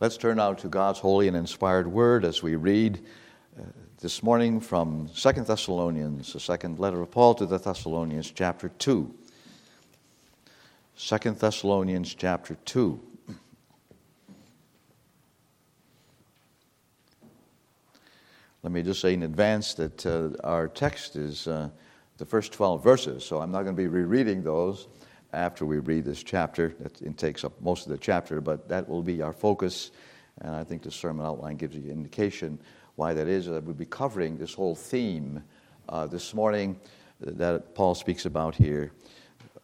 Let's turn now to God's holy and inspired word as we read uh, this morning from Second Thessalonians, the second letter of Paul to the Thessalonians, chapter 2. 2 Thessalonians, chapter 2. Let me just say in advance that uh, our text is uh, the first 12 verses, so I'm not going to be rereading those after we read this chapter. It takes up most of the chapter, but that will be our focus. And I think the sermon outline gives you an indication why that is. That we'll be covering this whole theme uh, this morning that Paul speaks about here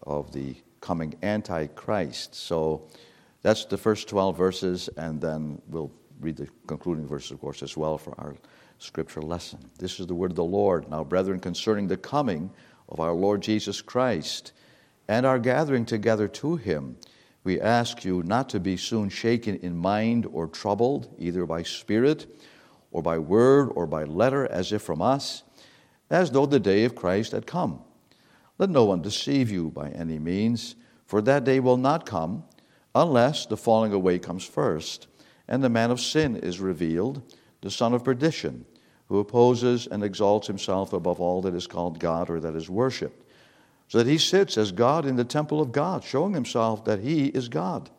of the coming Antichrist. So that's the first 12 verses, and then we'll read the concluding verses, of course, as well for our scripture lesson. This is the word of the Lord. Now, brethren, concerning the coming of our Lord Jesus Christ, and our gathering together to him, we ask you not to be soon shaken in mind or troubled, either by spirit or by word or by letter, as if from us, as though the day of Christ had come. Let no one deceive you by any means, for that day will not come unless the falling away comes first, and the man of sin is revealed, the son of perdition, who opposes and exalts himself above all that is called God or that is worshipped so that he sits as God in the temple of God, showing himself that he is God.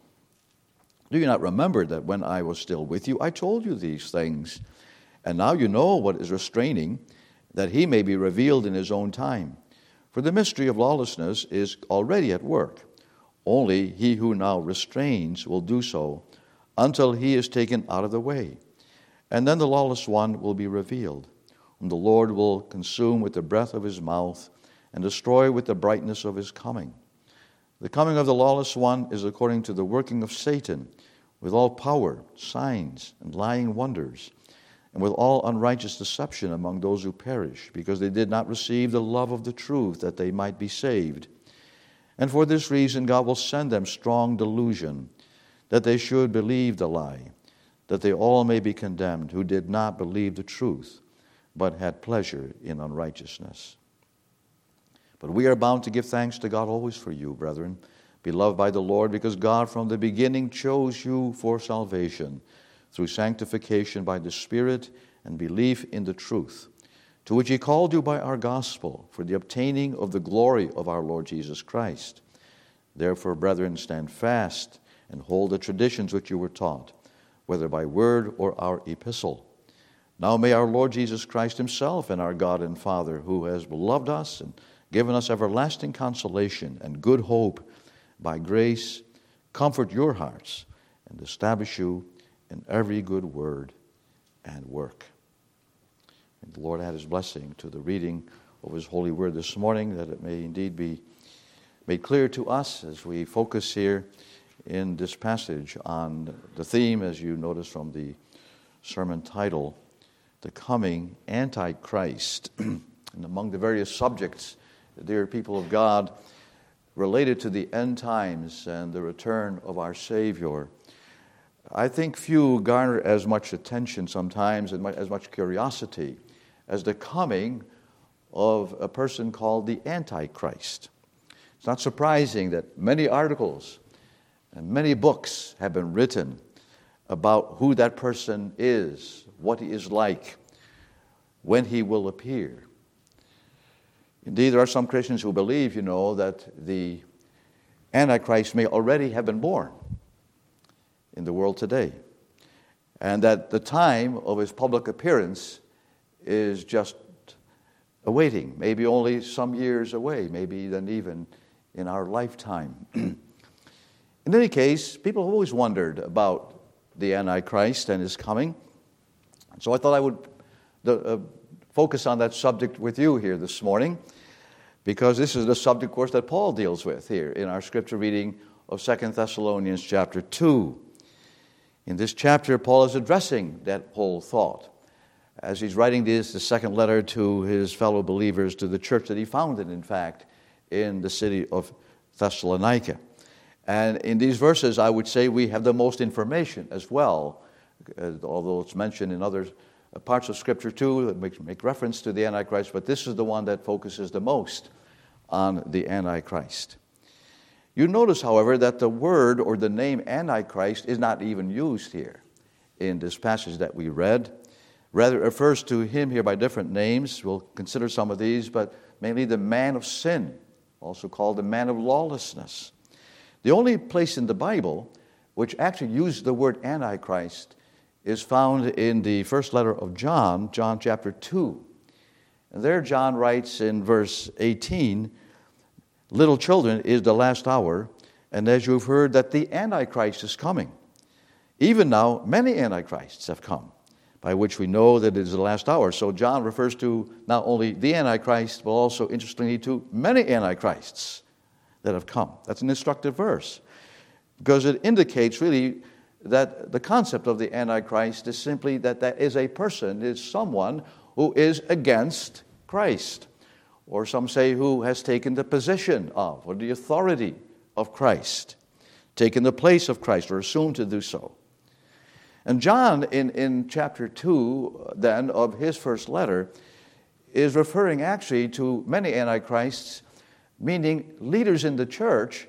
Do you not remember that when I was still with you, I told you these things? And now you know what is restraining, that he may be revealed in his own time. For the mystery of lawlessness is already at work. Only he who now restrains will do so until he is taken out of the way. And then the lawless one will be revealed, whom the Lord will consume with the breath of his mouth and destroy with the brightness of his coming. The coming of the lawless one is according to the working of Satan, with all power, signs, and lying wonders, and with all unrighteous deception among those who perish, because they did not receive the love of the truth that they might be saved. And for this reason, God will send them strong delusion, that they should believe the lie, that they all may be condemned who did not believe the truth, but had pleasure in unrighteousness. But we are bound to give thanks to God always for you, brethren, beloved by the Lord, because God from the beginning chose you for salvation through sanctification by the Spirit and belief in the truth, to which He called you by our gospel for the obtaining of the glory of our Lord Jesus Christ. Therefore, brethren, stand fast and hold the traditions which you were taught, whether by word or our epistle. Now may our Lord Jesus Christ Himself and our God and Father, who has loved us and given us everlasting consolation and good hope by grace, comfort your hearts and establish you in every good word and work. And the Lord add his blessing to the reading of his holy word this morning, that it may indeed be made clear to us as we focus here in this passage on the theme, as you notice from the sermon title, the coming Antichrist. and among the various subjects dear people of God, related to the end times and the return of our Savior. I think few garner as much attention sometimes and as much curiosity as the coming of a person called the Antichrist. It's not surprising that many articles and many books have been written about who that person is, what he is like, when he will appear. Indeed, there are some Christians who believe, you know, that the Antichrist may already have been born in the world today, and that the time of his public appearance is just awaiting, maybe only some years away, maybe then even in our lifetime. in any case, people have always wondered about the Antichrist and his coming. So I thought I would uh, focus on that subject with you here this morning because this is the subject, of course, that Paul deals with here in our scripture reading of Second Thessalonians chapter 2. In this chapter, Paul is addressing that whole thought as he's writing this, the second letter to his fellow believers, to the church that he founded, in fact, in the city of Thessalonica. And in these verses, I would say we have the most information as well, uh, although it's mentioned in other Uh, parts of Scripture too that make, make reference to the Antichrist, but this is the one that focuses the most on the Antichrist. You notice, however, that the word or the name Antichrist is not even used here. in this passage that we read. Rather, it refers to him here by different names. We'll consider some of these, but mainly the man of sin, also called the man of lawlessness. The only place in the Bible which actually uses the word Antichrist is found in the first letter of John, John chapter 2. And there, John writes in verse 18 Little children, is the last hour, and as you've heard that the Antichrist is coming. Even now, many Antichrists have come, by which we know that it is the last hour. So John refers to not only the Antichrist, but also, interestingly, to many Antichrists that have come. That's an instructive verse, because it indicates really that the concept of the Antichrist is simply that that is a person, is someone who is against Christ, or some say who has taken the position of, or the authority of Christ, taken the place of Christ, or assumed to do so. And John, in, in chapter 2, uh, then, of his first letter, is referring actually to many antichrists, meaning leaders in the church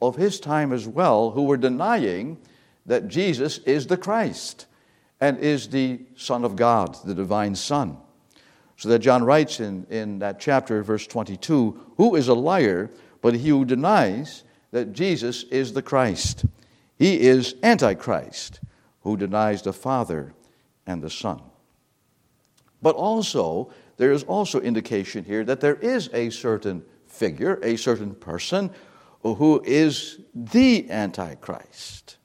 of his time as well, who were denying that Jesus is the Christ and is the Son of God, the divine Son. So that John writes in, in that chapter, verse 22 Who is a liar but he who denies that Jesus is the Christ? He is Antichrist, who denies the Father and the Son. But also, there is also indication here that there is a certain figure, a certain person, who is the Antichrist.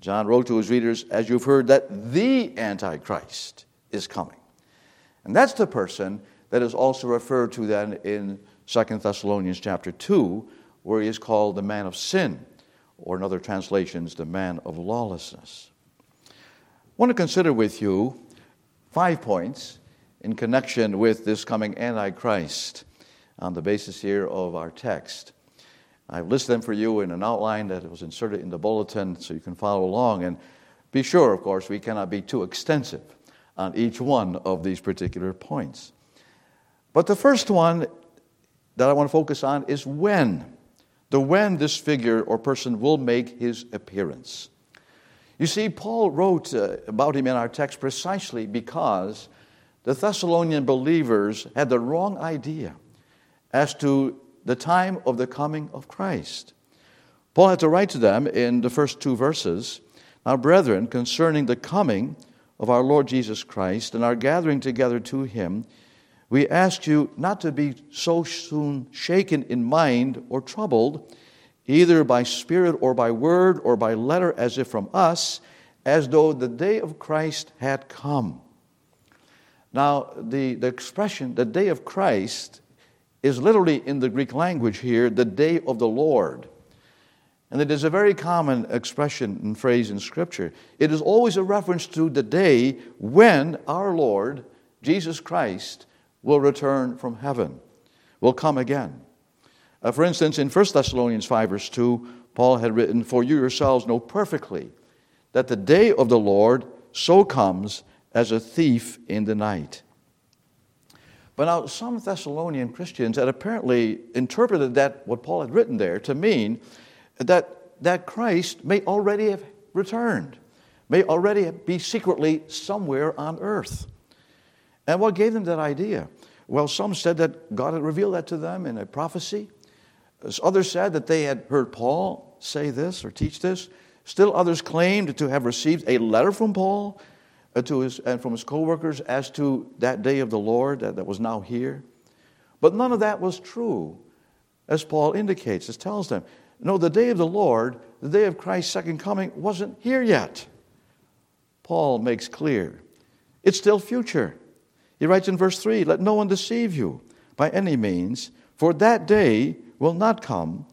John wrote to his readers, as you've heard, that the Antichrist is coming. And that's the person that is also referred to then in 2 Thessalonians chapter 2, where he is called the man of sin, or in other translations, the man of lawlessness. I want to consider with you five points in connection with this coming Antichrist on the basis here of our text. I've listed them for you in an outline that was inserted in the bulletin so you can follow along. And be sure, of course, we cannot be too extensive on each one of these particular points. But the first one that I want to focus on is when. The when this figure or person will make his appearance. You see, Paul wrote uh, about him in our text precisely because the Thessalonian believers had the wrong idea as to the time of the coming of Christ. Paul had to write to them in the first two verses Now, brethren, concerning the coming of our Lord Jesus Christ and our gathering together to him, we ask you not to be so soon shaken in mind or troubled, either by spirit or by word or by letter, as if from us, as though the day of Christ had come. Now, the, the expression, the day of Christ, is literally in the Greek language here, the day of the Lord. And it is a very common expression and phrase in Scripture. It is always a reference to the day when our Lord, Jesus Christ, will return from heaven, will come again. Uh, for instance, in 1 Thessalonians 5, verse 2, Paul had written, For you yourselves know perfectly that the day of the Lord so comes as a thief in the night. But now, some Thessalonian Christians had apparently interpreted that, what Paul had written there, to mean that, that Christ may already have returned, may already be secretly somewhere on earth. And what gave them that idea? Well, some said that God had revealed that to them in a prophecy. Others said that they had heard Paul say this or teach this. Still others claimed to have received a letter from Paul uh, to his, and from his co-workers as to that day of the Lord that, that was now here. But none of that was true, as Paul indicates, as tells them. No, the day of the Lord, the day of Christ's second coming, wasn't here yet. Paul makes clear it's still future. He writes in verse 3 Let no one deceive you by any means, for that day will not come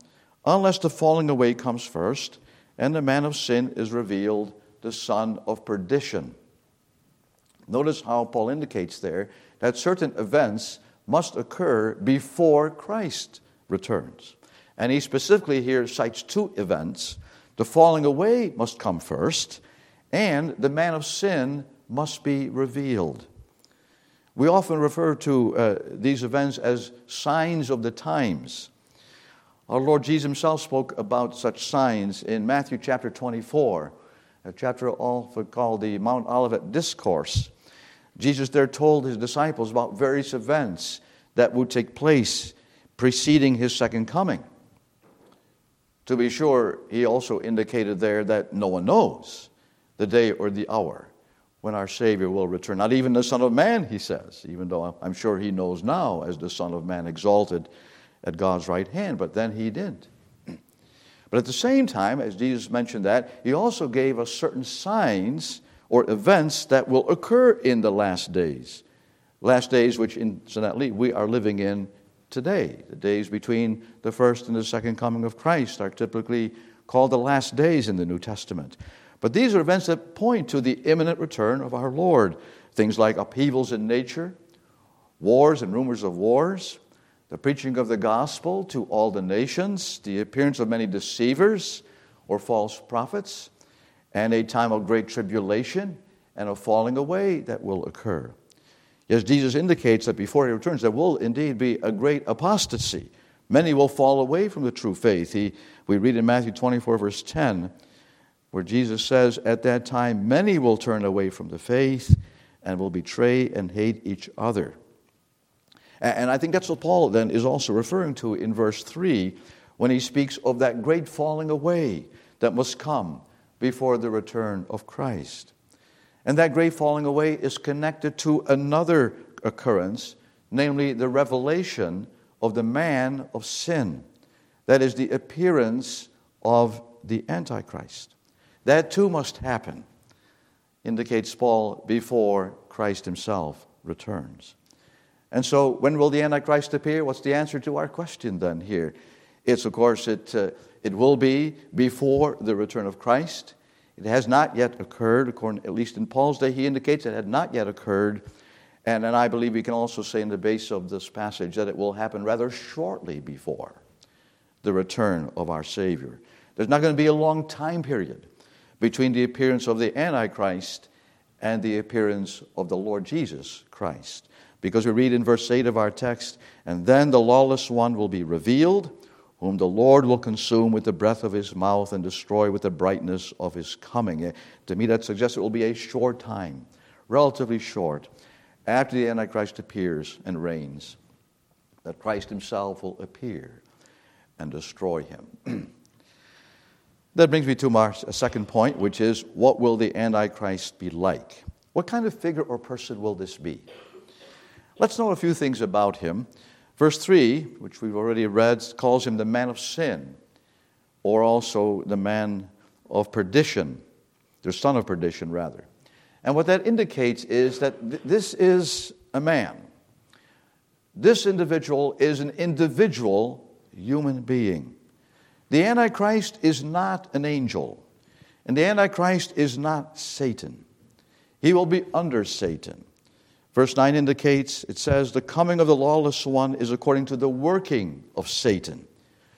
unless the falling away comes first and the man of sin is revealed, the son of perdition. Notice how Paul indicates there that certain events must occur before Christ returns. And he specifically here cites two events. The falling away must come first, and the man of sin must be revealed. We often refer to uh, these events as signs of the times. Our Lord Jesus himself spoke about such signs in Matthew chapter 24 a chapter often called the Mount Olivet Discourse. Jesus there told his disciples about various events that would take place preceding his second coming. To be sure, he also indicated there that no one knows the day or the hour when our Savior will return. Not even the Son of Man, he says, even though I'm sure he knows now as the Son of Man exalted at God's right hand, but then he didn't. But at the same time, as Jesus mentioned that, he also gave us certain signs or events that will occur in the last days. Last days, which incidentally we are living in today. The days between the first and the second coming of Christ are typically called the last days in the New Testament. But these are events that point to the imminent return of our Lord. Things like upheavals in nature, wars and rumors of wars, the preaching of the gospel to all the nations, the appearance of many deceivers or false prophets, and a time of great tribulation and a falling away that will occur. Yes, Jesus indicates that before he returns, there will indeed be a great apostasy. Many will fall away from the true faith. He, we read in Matthew 24, verse 10, where Jesus says, At that time, many will turn away from the faith and will betray and hate each other. And I think that's what Paul then is also referring to in verse 3 when he speaks of that great falling away that must come before the return of Christ. And that great falling away is connected to another occurrence, namely the revelation of the man of sin. That is the appearance of the Antichrist. That too must happen, indicates Paul, before Christ himself returns. And so, when will the Antichrist appear? What's the answer to our question then here? It's, of course, it, uh, it will be before the return of Christ. It has not yet occurred, according, at least in Paul's day, he indicates it had not yet occurred. And, and I believe we can also say in the base of this passage that it will happen rather shortly before the return of our Savior. There's not going to be a long time period between the appearance of the Antichrist and the appearance of the Lord Jesus Christ. Because we read in verse 8 of our text, and then the lawless one will be revealed whom the Lord will consume with the breath of his mouth and destroy with the brightness of his coming. Eh, to me, that suggests it will be a short time, relatively short, after the Antichrist appears and reigns, that Christ himself will appear and destroy him. that brings me to my second point, which is what will the Antichrist be like? What kind of figure or person will this be? Let's know a few things about him. Verse 3, which we've already read, calls him the man of sin, or also the man of perdition, the son of perdition, rather. And what that indicates is that th- this is a man. This individual is an individual human being. The Antichrist is not an angel, and the Antichrist is not Satan. He will be under Satan. Verse 9 indicates, it says, the coming of the lawless one is according to the working of Satan.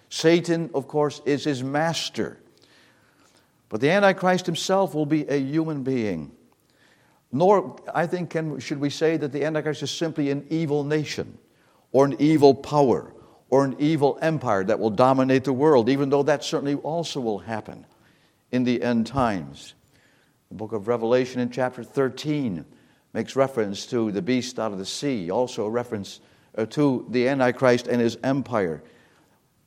Satan, of course, is his master. But the Antichrist himself will be a human being. Nor, I think, can, should we say that the Antichrist is simply an evil nation or an evil power or an evil empire that will dominate the world, even though that certainly also will happen in the end times. The book of Revelation in chapter 13 makes reference to the beast out of the sea, also a reference uh, to the Antichrist and his empire.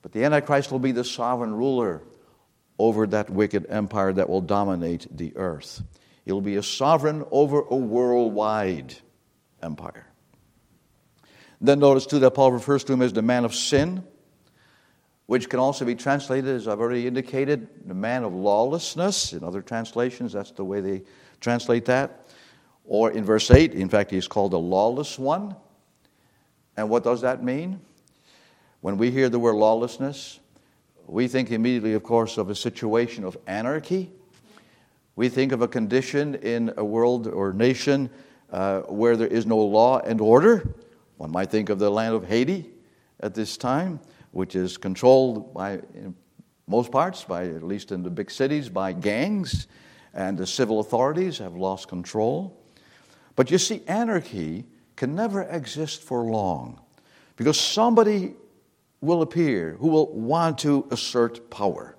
But the Antichrist will be the sovereign ruler over that wicked empire that will dominate the earth. He'll be a sovereign over a worldwide empire. Then notice too that Paul refers to him as the man of sin, which can also be translated, as I've already indicated, the man of lawlessness. In other translations, that's the way they translate that. Or in verse 8, in fact, he's called a lawless one. And what does that mean? When we hear the word lawlessness, we think immediately, of course, of a situation of anarchy. We think of a condition in a world or nation uh, where there is no law and order. One might think of the land of Haiti at this time, which is controlled by, in most parts, by at least in the big cities, by gangs, and the civil authorities have lost control. But you see, anarchy can never exist for long because somebody will appear who will want to assert power.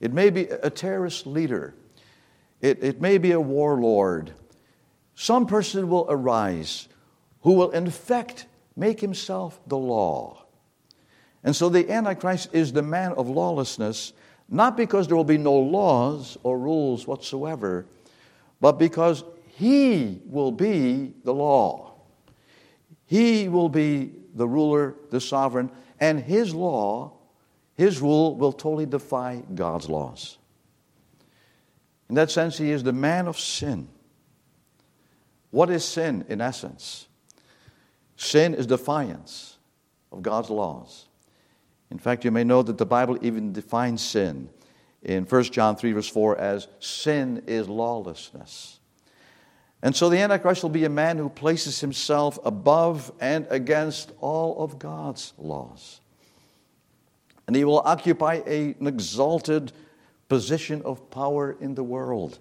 It may be a terrorist leader, It, it may be a warlord. Some person will arise who will, in fact, make himself the law. And so the Antichrist is the man of lawlessness, not because there will be no laws or rules whatsoever, but because he will be the law. He will be the ruler, the sovereign, and his law, his rule will totally defy God's laws. In that sense, he is the man of sin. What is sin in essence? Sin is defiance of God's laws. In fact, you may know that the Bible even defines sin in 1 John 3, verse 4, as sin is lawlessness. And so the Antichrist will be a man who places himself above and against all of God's laws. And he will occupy a, an exalted position of power in the world,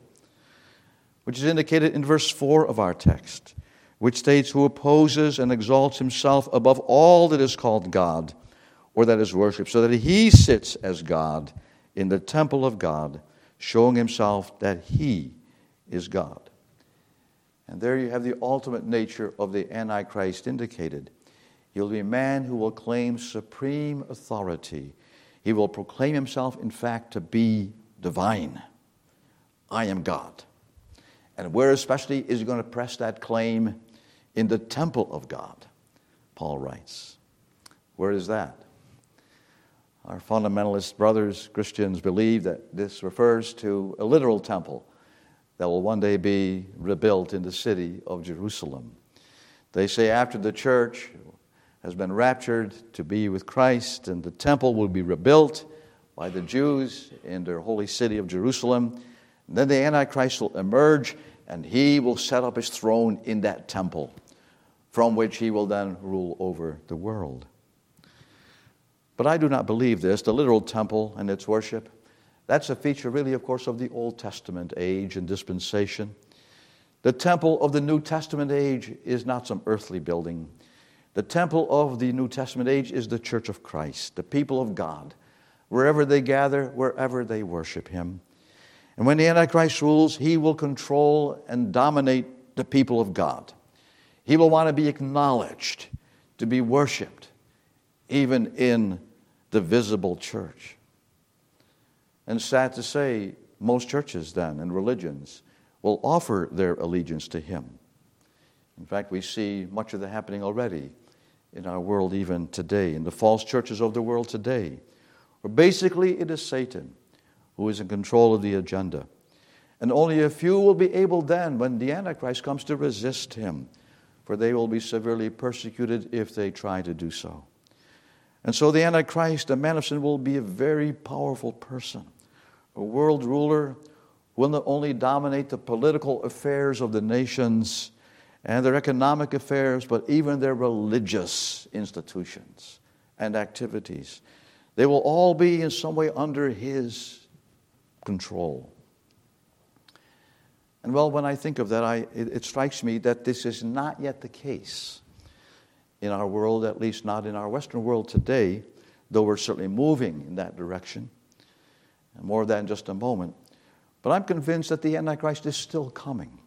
which is indicated in verse 4 of our text, which states, Who opposes and exalts himself above all that is called God or that is worshipped, so that he sits as God in the temple of God, showing himself that he is God. And there you have the ultimate nature of the Antichrist indicated. He'll be a man who will claim supreme authority. He will proclaim himself, in fact, to be divine. I am God. And where especially is he going to press that claim? In the temple of God, Paul writes. Where is that? Our fundamentalist brothers, Christians, believe that this refers to a literal temple that will one day be rebuilt in the city of Jerusalem. They say after the church has been raptured to be with Christ and the temple will be rebuilt by the Jews in their holy city of Jerusalem, and then the Antichrist will emerge and he will set up his throne in that temple from which he will then rule over the world. But I do not believe this. The literal temple and its worship that's a feature, really, of course, of the Old Testament age and dispensation. The temple of the New Testament age is not some earthly building. The temple of the New Testament age is the church of Christ, the people of God, wherever they gather, wherever they worship Him. And when the Antichrist rules, he will control and dominate the people of God. He will want to be acknowledged, to be worshiped, even in the visible church. And sad to say, most churches then and religions will offer their allegiance to him. In fact, we see much of that happening already in our world even today, in the false churches of the world today, where basically it is Satan who is in control of the agenda. And only a few will be able then, when the Antichrist comes, to resist him, for they will be severely persecuted if they try to do so. And so the Antichrist, the man of sin, will be a very powerful person a world ruler will not only dominate the political affairs of the nations and their economic affairs, but even their religious institutions and activities. They will all be in some way under his control. And well, when I think of that, I, it, it strikes me that this is not yet the case in our world, at least not in our Western world today, though we're certainly moving in that direction. More of that in just a moment. But I'm convinced that the Antichrist is still coming.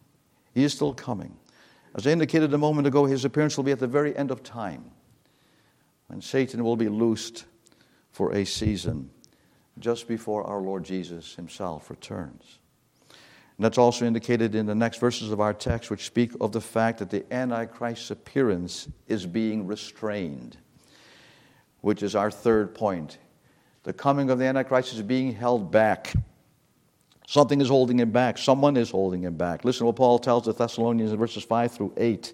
He is still coming. As I indicated a moment ago, his appearance will be at the very end of time when Satan will be loosed for a season just before our Lord Jesus himself returns. And that's also indicated in the next verses of our text, which speak of the fact that the Antichrist's appearance is being restrained, which is our third point the coming of the Antichrist is being held back. Something is holding him back. Someone is holding him back. Listen to what Paul tells the Thessalonians in verses 5 through 8.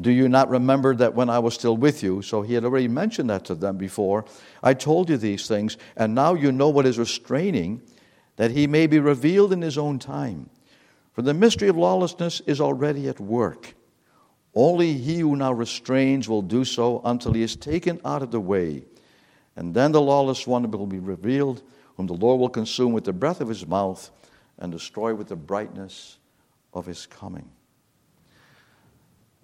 Do you not remember that when I was still with you? So he had already mentioned that to them before. I told you these things, and now you know what is restraining, that he may be revealed in his own time. For the mystery of lawlessness is already at work. Only he who now restrains will do so until he is taken out of the way. And then the lawless one will be revealed, whom the Lord will consume with the breath of his mouth and destroy with the brightness of his coming.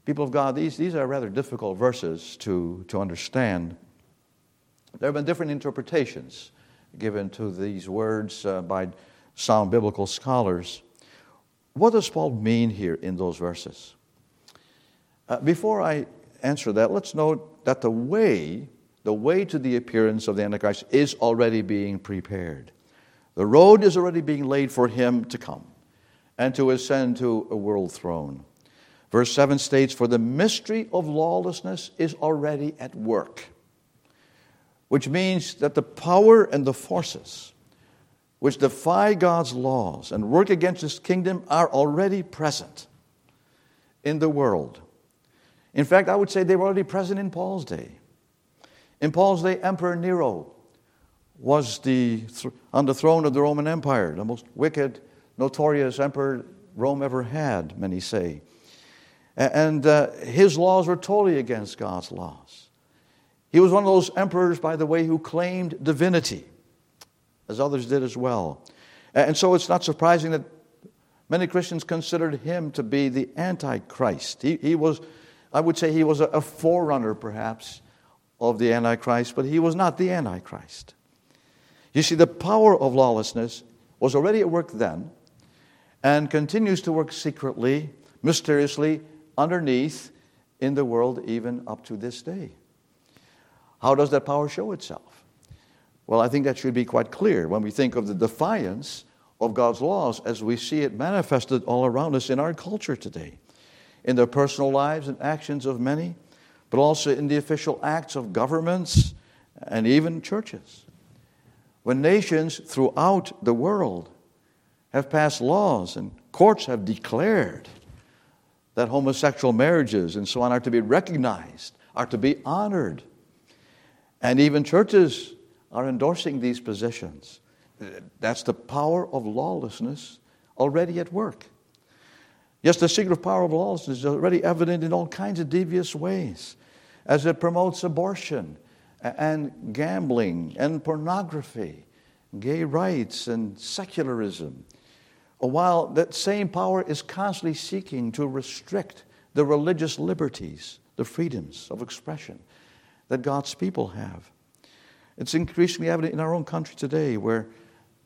People of God, these, these are rather difficult verses to, to understand. There have been different interpretations given to these words uh, by sound biblical scholars. what does Paul mean here in those verses? Uh, before I answer that, let's note that the way, the way to the appearance of the Antichrist is already being prepared. The road is already being laid for him to come and to ascend to a world throne. Verse 7 states, For the mystery of lawlessness is already at work, which means that the power and the forces which defy God's laws and work against his kingdom are already present in the world. In fact, I would say they were already present in Paul's day. In Paul's day, Emperor Nero was the, on the throne of the Roman Empire, the most wicked, notorious emperor Rome ever had, many say. And uh, his laws were totally against God's laws. He was one of those emperors, by the way, who claimed divinity, as others did as well. And so it's not surprising that many Christians considered him to be the Antichrist. He, he was I would say he was a, a forerunner, perhaps, of the Antichrist, but he was not the Antichrist. You see, the power of lawlessness was already at work then and continues to work secretly, mysteriously, underneath in the world even up to this day. How does that power show itself? Well, I think that should be quite clear when we think of the defiance of God's laws as we see it manifested all around us in our culture today in the personal lives and actions of many, but also in the official acts of governments and even churches. When nations throughout the world have passed laws and courts have declared that homosexual marriages and so on are to be recognized, are to be honored, and even churches are endorsing these positions. That's the power of lawlessness already at work. Yes, the secret power of lawlessness is already evident in all kinds of devious ways, as it promotes abortion and gambling and pornography, gay rights and secularism. While that same power is constantly seeking to restrict the religious liberties, the freedoms of expression that God's people have. It's increasingly evident in our own country today where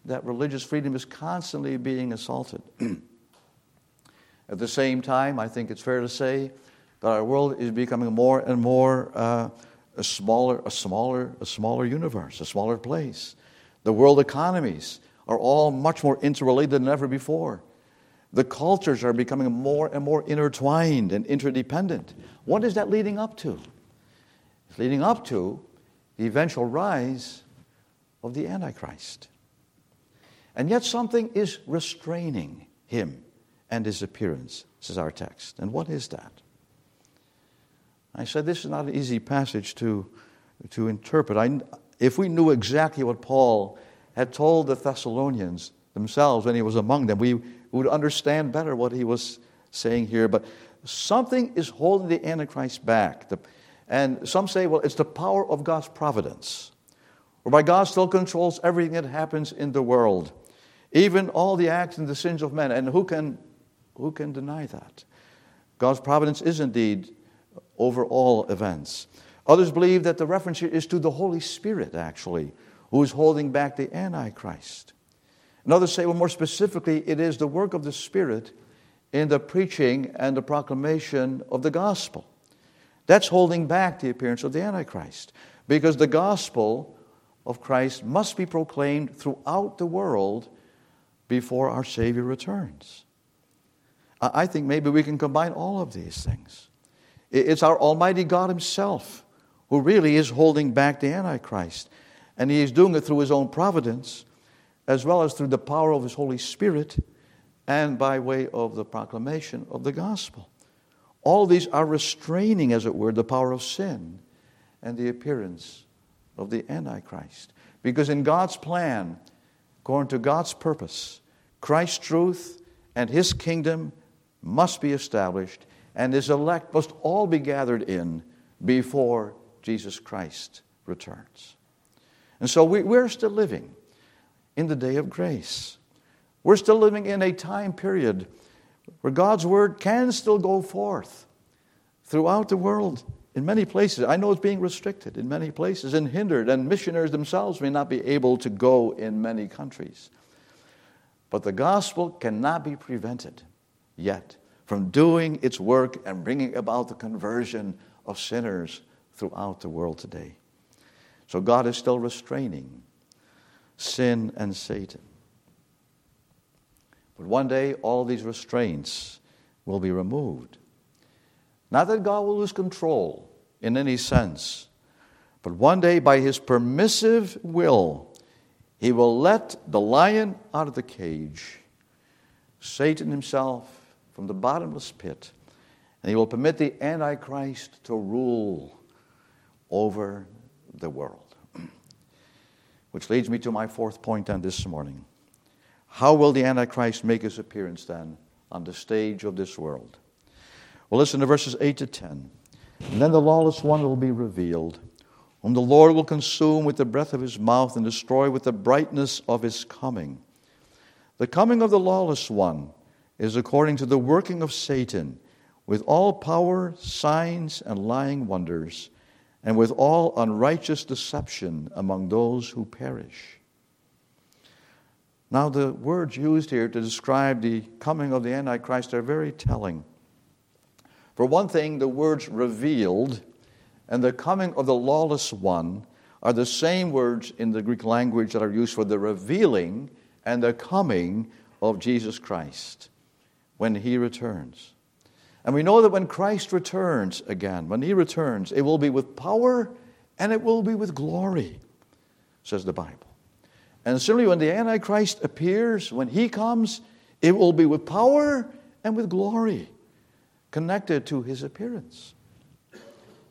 that religious freedom is constantly being assaulted. At the same time, I think it's fair to say that our world is becoming more and more uh, a smaller, a smaller, a smaller universe, a smaller place. The world economies are all much more interrelated than ever before. The cultures are becoming more and more intertwined and interdependent. What is that leading up to? It's leading up to the eventual rise of the Antichrist. And yet something is restraining him and his appearance, says our text. And what is that? I said this is not an easy passage to, to interpret. I, if we knew exactly what Paul had told the Thessalonians themselves when he was among them, we would understand better what he was saying here. But something is holding the Antichrist back. The, and some say, well, it's the power of God's providence, whereby God still controls everything that happens in the world, even all the acts and the sins of men. And who can who can deny that? God's providence is indeed over all events. Others believe that the reference here is to the Holy Spirit, actually, who is holding back the Antichrist. And others say, well, more specifically, it is the work of the Spirit in the preaching and the proclamation of the gospel. That's holding back the appearance of the Antichrist. Because the gospel of Christ must be proclaimed throughout the world before our Savior returns. I think maybe we can combine all of these things. It's our Almighty God Himself who really is holding back the Antichrist. And He is doing it through His own providence, as well as through the power of His Holy Spirit, and by way of the proclamation of the gospel. All these are restraining, as it were, the power of sin and the appearance of the Antichrist. Because in God's plan, according to God's purpose, Christ's truth and His kingdom must be established, and his elect must all be gathered in before Jesus Christ returns. And so we, we're still living in the day of grace. We're still living in a time period where God's word can still go forth throughout the world in many places. I know it's being restricted in many places and hindered, and missionaries themselves may not be able to go in many countries. But the gospel cannot be prevented yet from doing its work and bringing about the conversion of sinners throughout the world today. So God is still restraining sin and Satan. But one day, all these restraints will be removed. Not that God will lose control in any sense, but one day, by his permissive will, he will let the lion out of the cage, Satan himself from the bottomless pit, and he will permit the Antichrist to rule over the world. Which leads me to my fourth point on this morning. How will the Antichrist make his appearance then on the stage of this world? Well, listen to verses 8 to 10. And then the lawless one will be revealed, whom the Lord will consume with the breath of his mouth and destroy with the brightness of his coming. The coming of the lawless one is according to the working of Satan, with all power, signs, and lying wonders, and with all unrighteous deception among those who perish. Now, the words used here to describe the coming of the Antichrist are very telling. For one thing, the words revealed and the coming of the lawless one are the same words in the Greek language that are used for the revealing and the coming of Jesus Christ when he returns. And we know that when Christ returns again, when he returns, it will be with power and it will be with glory, says the Bible. And similarly, when the Antichrist appears, when he comes, it will be with power and with glory connected to his appearance.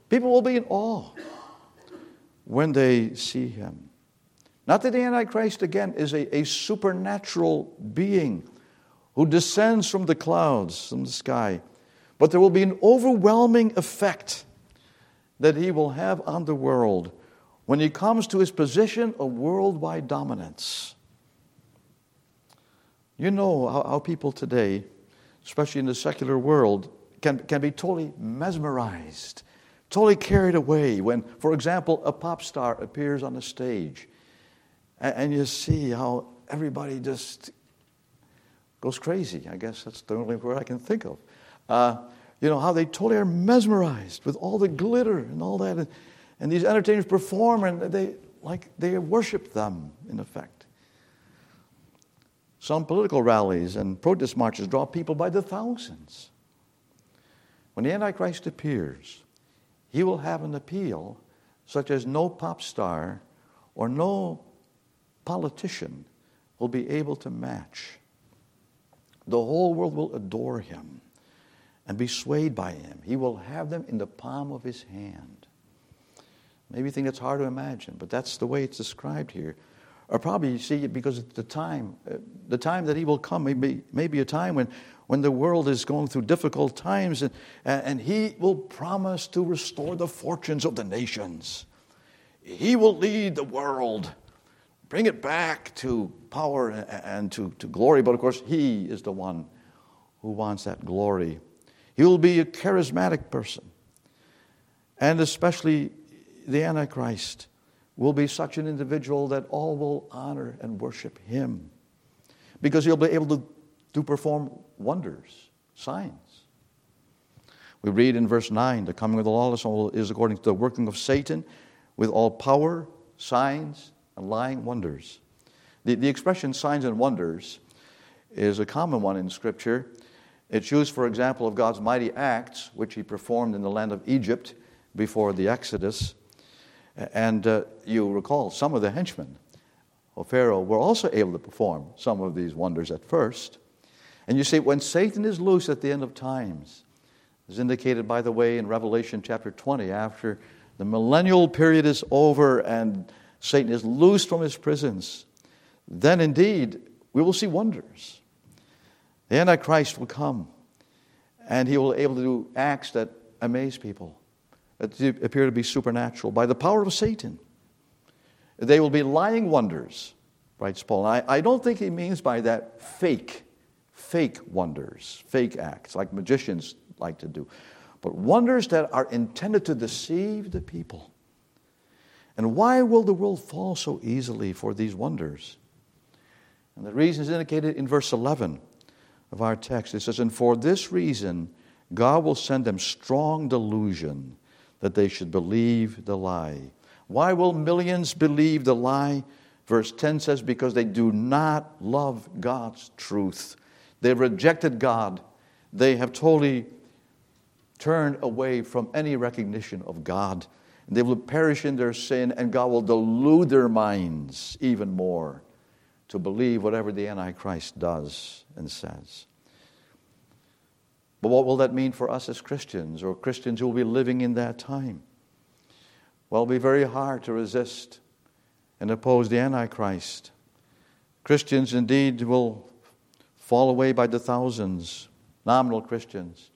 People will be in awe when they see him. Not that the Antichrist, again, is a, a supernatural being who descends from the clouds, from the sky, but there will be an overwhelming effect that he will have on the world when he comes to his position of worldwide dominance. You know how, how people today, especially in the secular world, can, can be totally mesmerized, totally carried away when, for example, a pop star appears on the stage and, and you see how everybody just goes crazy. I guess that's the only word I can think of. Uh, you know, how they totally are mesmerized with all the glitter and all that. And, and these entertainers perform and they like they worship them in effect. Some political rallies and protest marches draw people by the thousands. When the Antichrist appears, he will have an appeal such as no pop star or no politician will be able to match. The whole world will adore him and be swayed by him. He will have them in the palm of his hand. Maybe you think that's hard to imagine, but that's the way it's described here. Or probably you see it because the time, uh, the time that he will come may be, may a time when, when the world is going through difficult times, and, and he will promise to restore the fortunes of the nations. He will lead the world, bring it back to power and to, to glory. But of course, he is the one who wants that glory. He will be a charismatic person, and especially the Antichrist will be such an individual that all will honor and worship him because he'll be able to, to perform wonders, signs. We read in verse 9 the coming of the lawless one is according to the working of Satan with all power, signs, and lying wonders. The, the expression signs and wonders is a common one in Scripture. It's used, for example, of God's mighty acts, which he performed in the land of Egypt before the Exodus. And uh, you recall some of the henchmen of Pharaoh were also able to perform some of these wonders at first. And you see, when Satan is loose at the end of times, as indicated, by the way, in Revelation chapter 20, after the millennial period is over and Satan is loosed from his prisons, then indeed we will see wonders. The Antichrist will come and he will be able to do acts that amaze people that appear to be supernatural by the power of Satan. They will be lying wonders, writes Paul. I, I don't think he means by that fake, fake wonders, fake acts, like magicians like to do, but wonders that are intended to deceive the people. And why will the world fall so easily for these wonders? And the reason is indicated in verse 11. of our text. It says, And for this reason, God will send them strong delusion that they should believe the lie. Why will millions believe the lie? Verse 10 says, Because they do not love God's truth. They've rejected God. They have totally turned away from any recognition of God. They will perish in their sin, and God will delude their minds even more to believe whatever the Antichrist does and says. But what will that mean for us as Christians or Christians who will be living in that time? Well, it'll be very hard to resist and oppose the Antichrist. Christians indeed will fall away by the thousands, nominal Christians.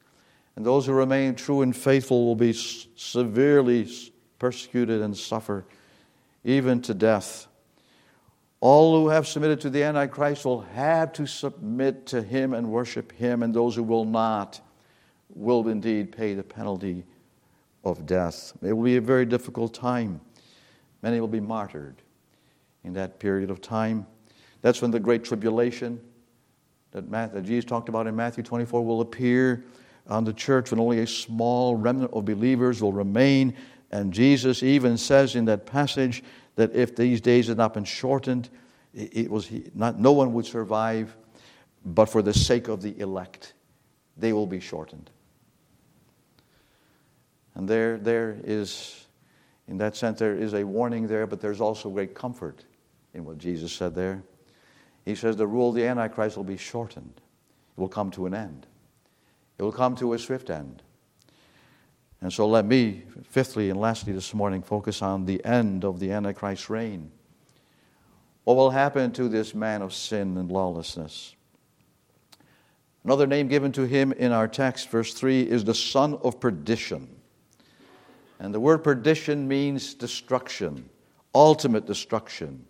And those who remain true and faithful will be severely persecuted and suffer, even to death. All who have submitted to the Antichrist will have to submit to him and worship him, and those who will not will indeed pay the penalty of death. It will be a very difficult time. Many will be martyred in that period of time. That's when the great tribulation that, that Jesus talked about in Matthew 24 will appear on the church, when only a small remnant of believers will remain. And Jesus even says in that passage that if these days had not been shortened, it was not, no one would survive, but for the sake of the elect, they will be shortened. And there, there is, in that sense, there is a warning there, but there's also great comfort in what Jesus said there. He says the rule of the Antichrist will be shortened, it will come to an end, it will come to a swift end. And so let me, fifthly and lastly this morning, focus on the end of the Antichrist's reign. What will happen to this man of sin and lawlessness? Another name given to him in our text, verse 3, is the son of perdition. And the word perdition means destruction, ultimate destruction.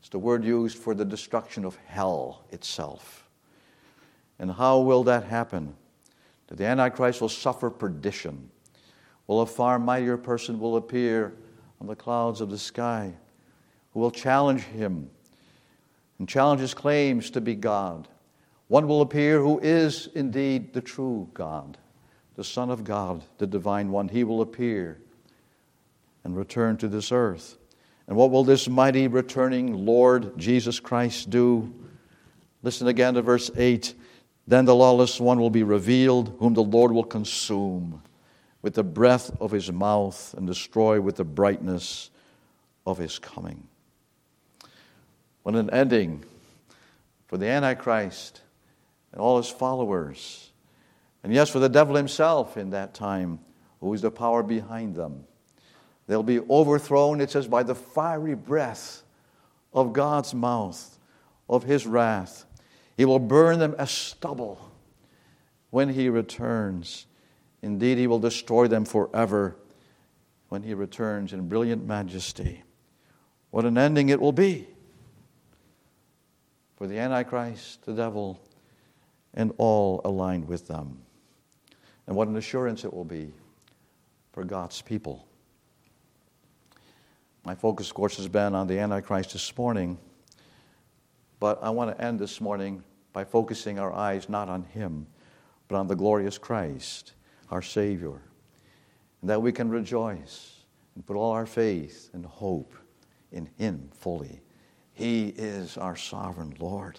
It's the word used for the destruction of hell itself. And how will that happen? That the Antichrist will suffer perdition. Well, a far mightier person will appear on the clouds of the sky who will challenge him and challenge his claims to be God. One will appear who is indeed the true God, the Son of God, the divine one. He will appear and return to this earth. And what will this mighty returning Lord Jesus Christ do? Listen again to verse 8. Then the lawless one will be revealed, whom the Lord will consume with the breath of his mouth and destroy with the brightness of his coming. What an ending for the Antichrist and all his followers. And yes, for the devil himself in that time, who is the power behind them. They'll be overthrown, it says, by the fiery breath of God's mouth, of his wrath. He will burn them as stubble when he returns. Indeed, he will destroy them forever when he returns in brilliant majesty. What an ending it will be for the Antichrist, the devil, and all aligned with them. And what an assurance it will be for God's people. My focus, of course, has been on the Antichrist this morning, but I want to end this morning by focusing our eyes not on him, but on the glorious Christ our Savior, and that we can rejoice and put all our faith and hope in Him fully. He is our sovereign Lord,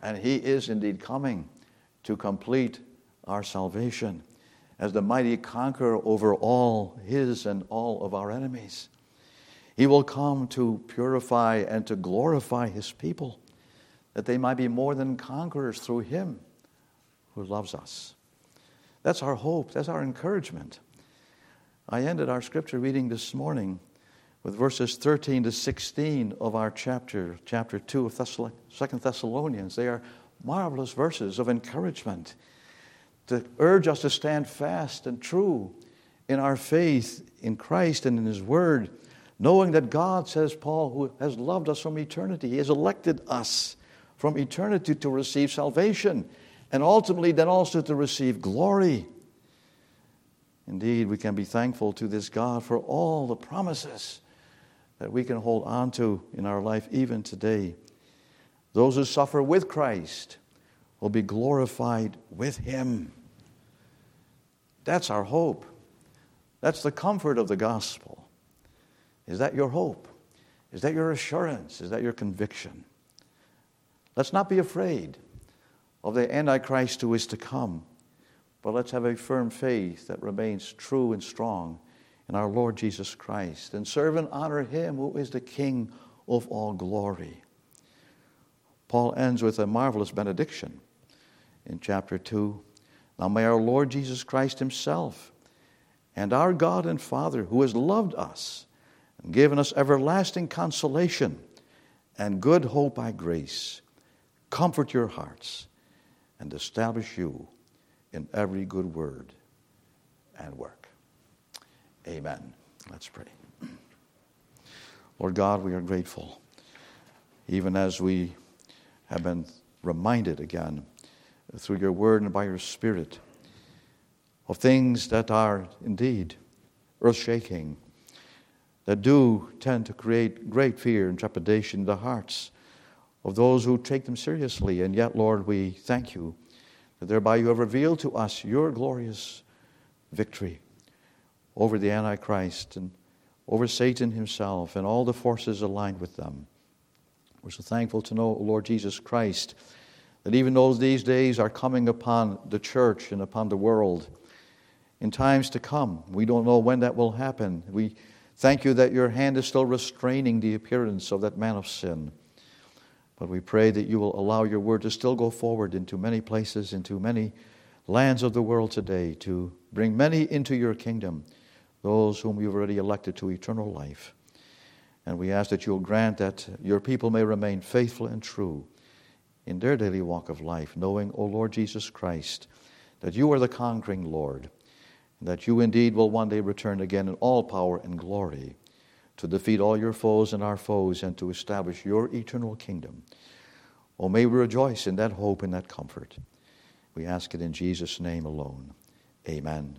and He is indeed coming to complete our salvation as the mighty conqueror over all His and all of our enemies. He will come to purify and to glorify His people, that they might be more than conquerors through Him who loves us. That's our hope, that's our encouragement. I ended our scripture reading this morning with verses 13 to 16 of our chapter, chapter 2 of Thessal- 2 Thessalonians. They are marvelous verses of encouragement to urge us to stand fast and true in our faith in Christ and in His Word, knowing that God, says Paul, who has loved us from eternity, He has elected us from eternity to receive salvation and ultimately then also to receive glory. Indeed, we can be thankful to this God for all the promises that we can hold on to in our life even today. Those who suffer with Christ will be glorified with him. That's our hope. That's the comfort of the gospel. Is that your hope? Is that your assurance? Is that your conviction? Let's not be afraid of the Antichrist who is to come, but let's have a firm faith that remains true and strong in our Lord Jesus Christ and serve and honor him who is the King of all glory. Paul ends with a marvelous benediction in chapter 2. Now may our Lord Jesus Christ himself and our God and Father, who has loved us and given us everlasting consolation and good hope by grace, comfort your hearts and establish you in every good word and work. Amen. Let's pray. Lord God, we are grateful, even as we have been reminded again through your word and by your spirit of things that are indeed earth shaking, that do tend to create great fear and trepidation in the hearts of those who take them seriously. And yet, Lord, we thank you that thereby you have revealed to us your glorious victory over the Antichrist and over Satan himself and all the forces aligned with them. We're so thankful to know, Lord Jesus Christ, that even though these days are coming upon the church and upon the world, in times to come, we don't know when that will happen. We thank you that your hand is still restraining the appearance of that man of sin. But we pray that you will allow your word to still go forward into many places, into many lands of the world today, to bring many into your kingdom, those whom you've already elected to eternal life. And we ask that you'll grant that your people may remain faithful and true in their daily walk of life, knowing, O Lord Jesus Christ, that you are the conquering Lord, and that you indeed will one day return again in all power and glory to defeat all your foes and our foes and to establish your eternal kingdom. Oh, may we rejoice in that hope and that comfort. We ask it in Jesus' name alone. Amen.